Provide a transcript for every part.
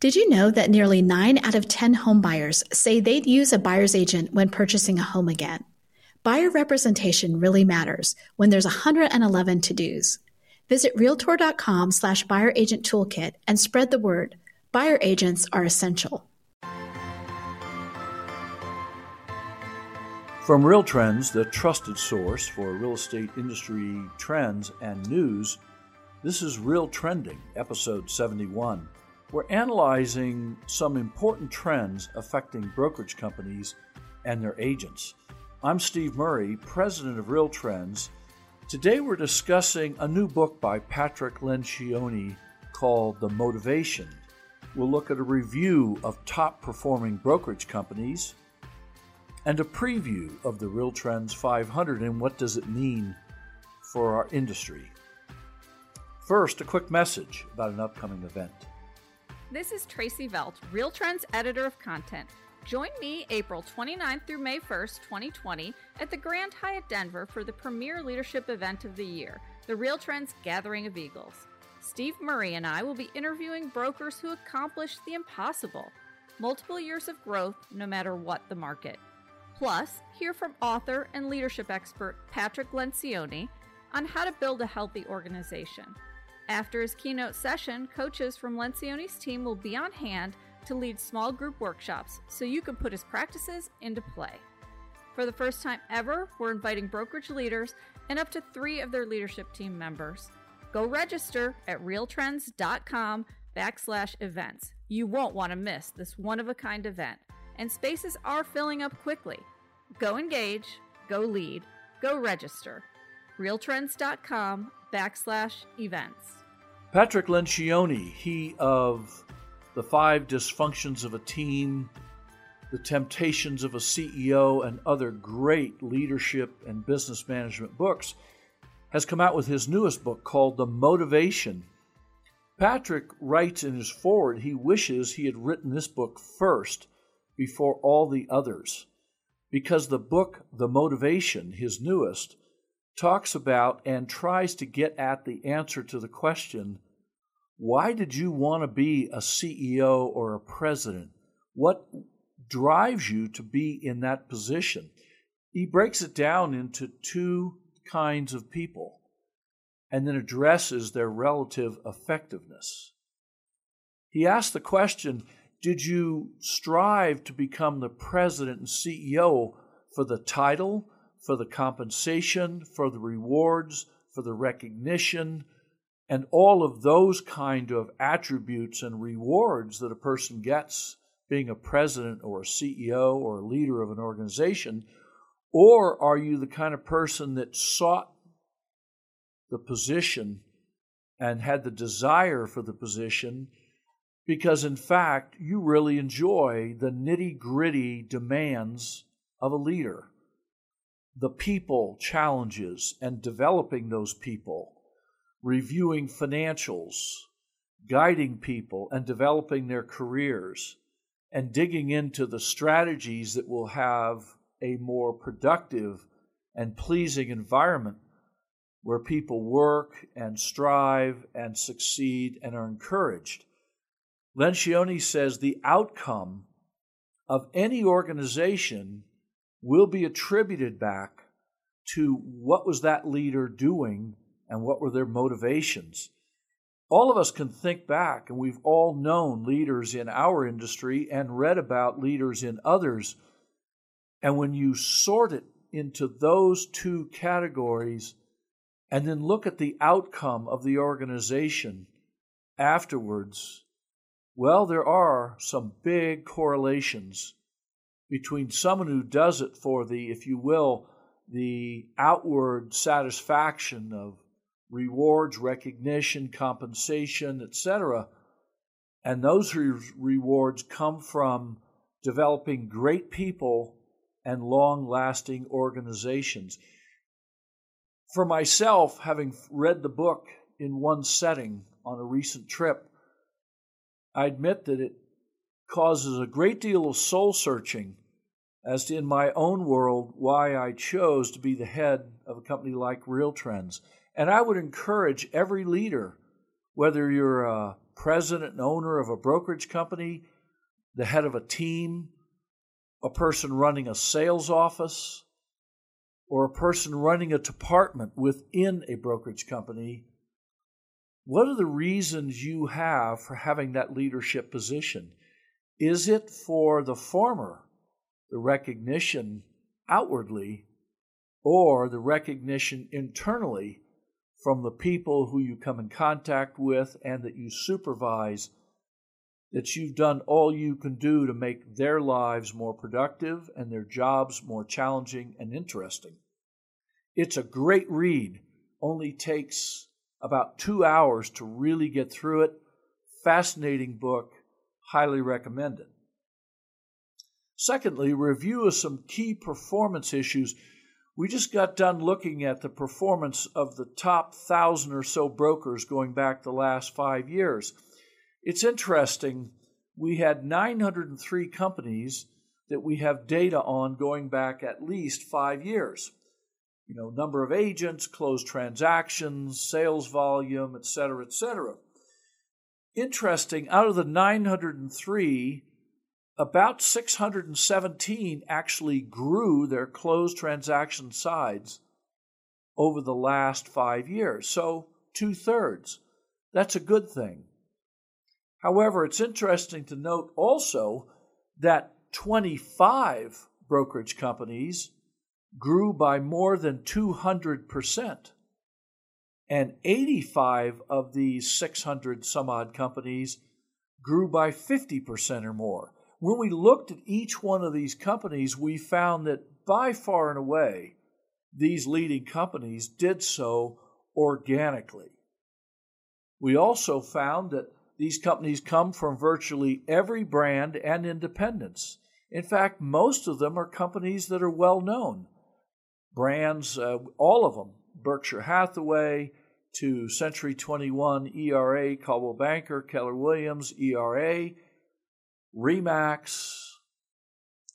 Did you know that nearly 9 out of 10 homebuyers say they'd use a buyer's agent when purchasing a home again? Buyer representation really matters when there's 111 to-dos. Visit realtor.com slash buyer agent toolkit and spread the word. Buyer agents are essential. From Real Trends, the trusted source for real estate industry trends and news, this is Real Trending, episode 71. We're analyzing some important trends affecting brokerage companies and their agents. I'm Steve Murray, president of Real Trends. Today we're discussing a new book by Patrick Lencioni called The Motivation. We'll look at a review of top performing brokerage companies and a preview of the Real Trends 500 and what does it mean for our industry. First, a quick message about an upcoming event. This is Tracey Velt, Real Trends editor of content. Join me April 29th through May 1st, 2020, at the Grand Hyatt Denver for the premier leadership event of the year, the Real Trends Gathering of Eagles. Steve Murray and I will be interviewing brokers who accomplished the impossible multiple years of growth no matter what the market. Plus, hear from author and leadership expert Patrick Lencioni on how to build a healthy organization. After his keynote session, coaches from Lencioni's team will be on hand to lead small group workshops so you can put his practices into play. For the first time ever, we're inviting brokerage leaders and up to three of their leadership team members. Go register at realtrends.com backslash events. You won't want to miss this one of a kind event, and spaces are filling up quickly. Go engage, go lead, go register. realtrends.com backslash events. Patrick Lencioni, he of The Five Dysfunctions of a Team, The Temptations of a CEO, and other great leadership and business management books, has come out with his newest book called The Motivation. Patrick writes in his foreword he wishes he had written this book first before all the others, because the book, The Motivation, his newest, talks about and tries to get at the answer to the question why did you want to be a CEO or a president? What drives you to be in that position? He breaks it down into two kinds of people and then addresses their relative effectiveness. He asks the question Did you strive to become the president and CEO for the title, for the compensation, for the rewards, for the recognition, and all of those kind of attributes and rewards that a person gets being a president or a CEO or a leader of an organization? Or are you the kind of person that sought the position and had the desire for the position because, in fact, you really enjoy the nitty gritty demands of a leader? The people challenges and developing those people, reviewing financials, guiding people and developing their careers, and digging into the strategies that will have a more productive and pleasing environment where people work and strive and succeed and are encouraged. Lencioni says the outcome of any organization will be attributed back to what was that leader doing and what were their motivations. All of us can think back, and we've all known leaders in our industry and read about leaders in others. And when you sort it into those two categories and then look at the outcome of the organization afterwards, well, there are some big correlations between someone who does it for the, if you will, the outward satisfaction of rewards, recognition, compensation, etc. And those re- rewards come from developing great people and long lasting organizations. For myself, having read the book in one setting on a recent trip, I admit that it causes a great deal of soul searching as to in my own world why I chose to be the head of a company like Real Trends. And I would encourage every leader, whether you're a president and owner of a brokerage company, the head of a team, a person running a sales office, or a person running a department within a brokerage company, what are the reasons you have for having that leadership position? Is it for the former, the recognition outwardly, or the recognition internally from the people who you come in contact with and that you supervise that you've done all you can do to make their lives more productive and their jobs more challenging and interesting. It's a great read, only takes about two hours to really get through it. Fascinating book, highly recommended. Secondly, review of some key performance issues. We just got done looking at the performance of the top thousand or so brokers going back the last five years. It's interesting. We had 903 companies that we have data on going back at least five years. You know, number of agents, closed transactions, sales volume, et cetera, et cetera. Interesting, out of the 903, about 617 actually grew their closed transaction sides over the last five years. So, two thirds. That's a good thing. However, it's interesting to note also that 25 brokerage companies grew by more than 200%. And 85 of these 600 some odd companies grew by 50% or more. When we looked at each one of these companies, we found that by far and away, these leading companies did so organically. We also found that these companies come from virtually every brand and independence. In fact, most of them are companies that are well known. Brands, uh, all of them, Berkshire Hathaway to Century 21, ERA, Coldwell Banker, Keller Williams, ERA, Remax,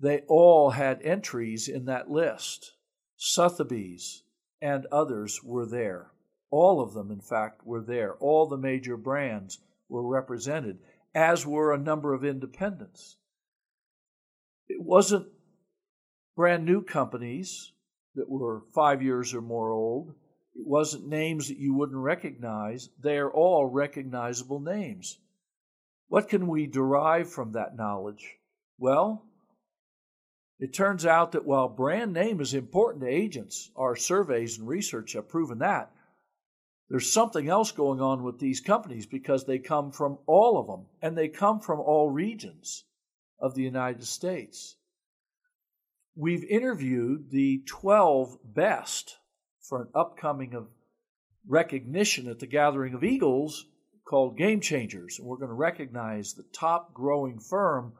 they all had entries in that list. Sotheby's and others were there. All of them, in fact, were there. All the major brands were represented, as were a number of independents. It wasn't brand new companies that were five years or more old. It wasn't names that you wouldn't recognize. They are all recognizable names. What can we derive from that knowledge? Well, it turns out that while brand name is important to agents, our surveys and research have proven that, there's something else going on with these companies because they come from all of them and they come from all regions of the United States. We've interviewed the 12 best for an upcoming of recognition at the Gathering of Eagles called Game Changers. And we're going to recognize the top growing firm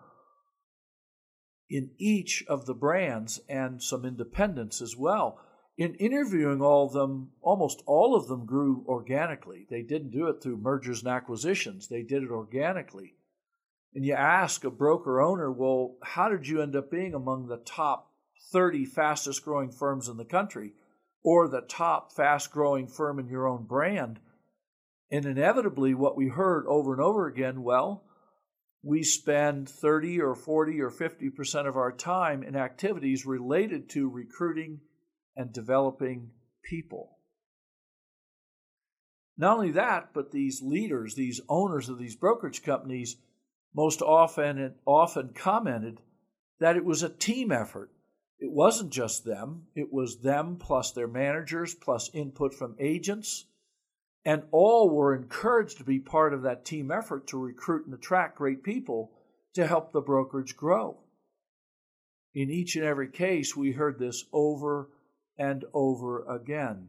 in each of the brands and some independents as well in interviewing all of them, almost all of them grew organically. They didn't do it through mergers and acquisitions, they did it organically. And you ask a broker owner, well, how did you end up being among the top 30 fastest growing firms in the country or the top fast growing firm in your own brand? And inevitably, what we heard over and over again, well, we spend 30 or 40 or 50% of our time in activities related to recruiting and developing people. Not only that, but these leaders, these owners of these brokerage companies, most often and often commented that it was a team effort. It wasn't just them, it was them plus their managers, plus input from agents, and all were encouraged to be part of that team effort to recruit and attract great people to help the brokerage grow. In each and every case, we heard this over and over again.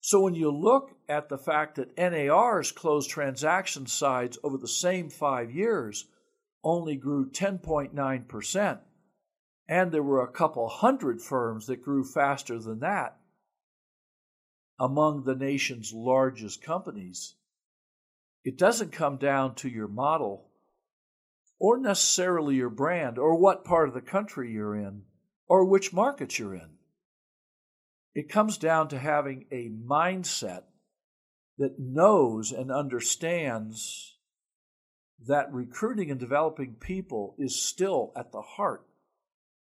So when you look at the fact that NAR's closed transaction sides over the same five years only grew 10.9%, and there were a couple hundred firms that grew faster than that among the nation's largest companies, it doesn't come down to your model or necessarily your brand or what part of the country you're in or which market you're in. It comes down to having a mindset that knows and understands that recruiting and developing people is still at the heart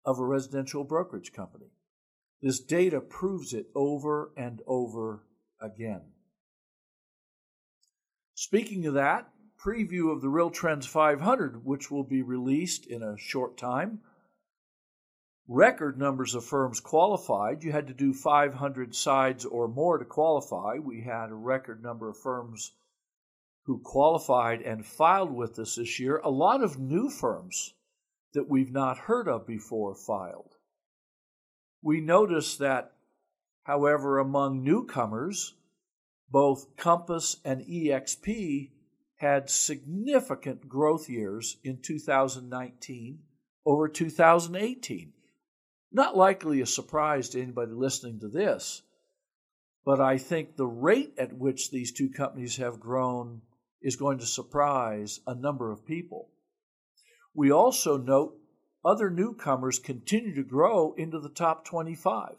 of a residential brokerage company. This data proves it over and over again. Speaking of that, preview of the Real Trends 500, which will be released in a short time. Record numbers of firms qualified. You had to do 500 sides or more to qualify. We had a record number of firms who qualified and filed with us this year. A lot of new firms that we've not heard of before filed. We notice that, however, among newcomers, both Compass and EXP had significant growth years in 2019 over 2018. Not likely a surprise to anybody listening to this, but I think the rate at which these two companies have grown is going to surprise a number of people. We also note other newcomers continue to grow into the top 25.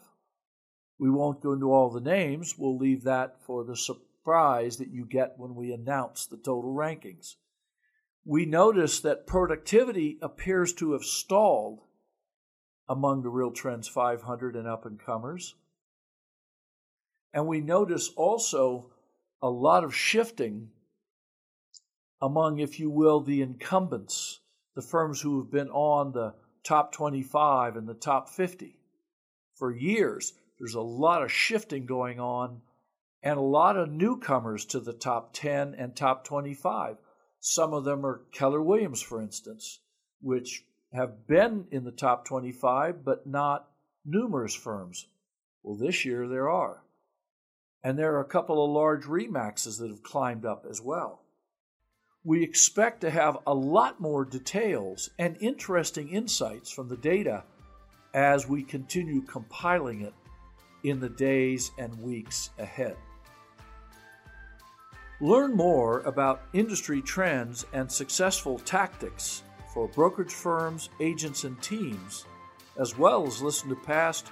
We won't go into all the names, we'll leave that for the surprise that you get when we announce the total rankings. We notice that productivity appears to have stalled among the Real Trends 500 and up and comers. And we notice also a lot of shifting among, if you will, the incumbents the firms who have been on the top 25 and the top 50 for years. There's a lot of shifting going on and a lot of newcomers to the top 10 and top 25. Some of them are Keller Williams, for instance, which have been in the top 25, but not numerous firms. Well, this year there are. And there are a couple of large remaxes that have climbed up as well we expect to have a lot more details and interesting insights from the data as we continue compiling it in the days and weeks ahead. Learn more about industry trends and successful tactics for brokerage firms, agents, and teams, as well as listen to past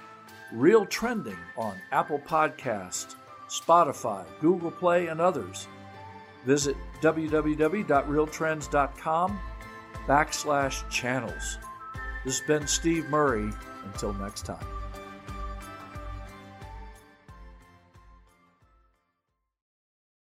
Real Trending on Apple Podcast, Spotify, Google Play, and others Visit www.realtrends.com backslash channels. This has been Steve Murray. Until next time.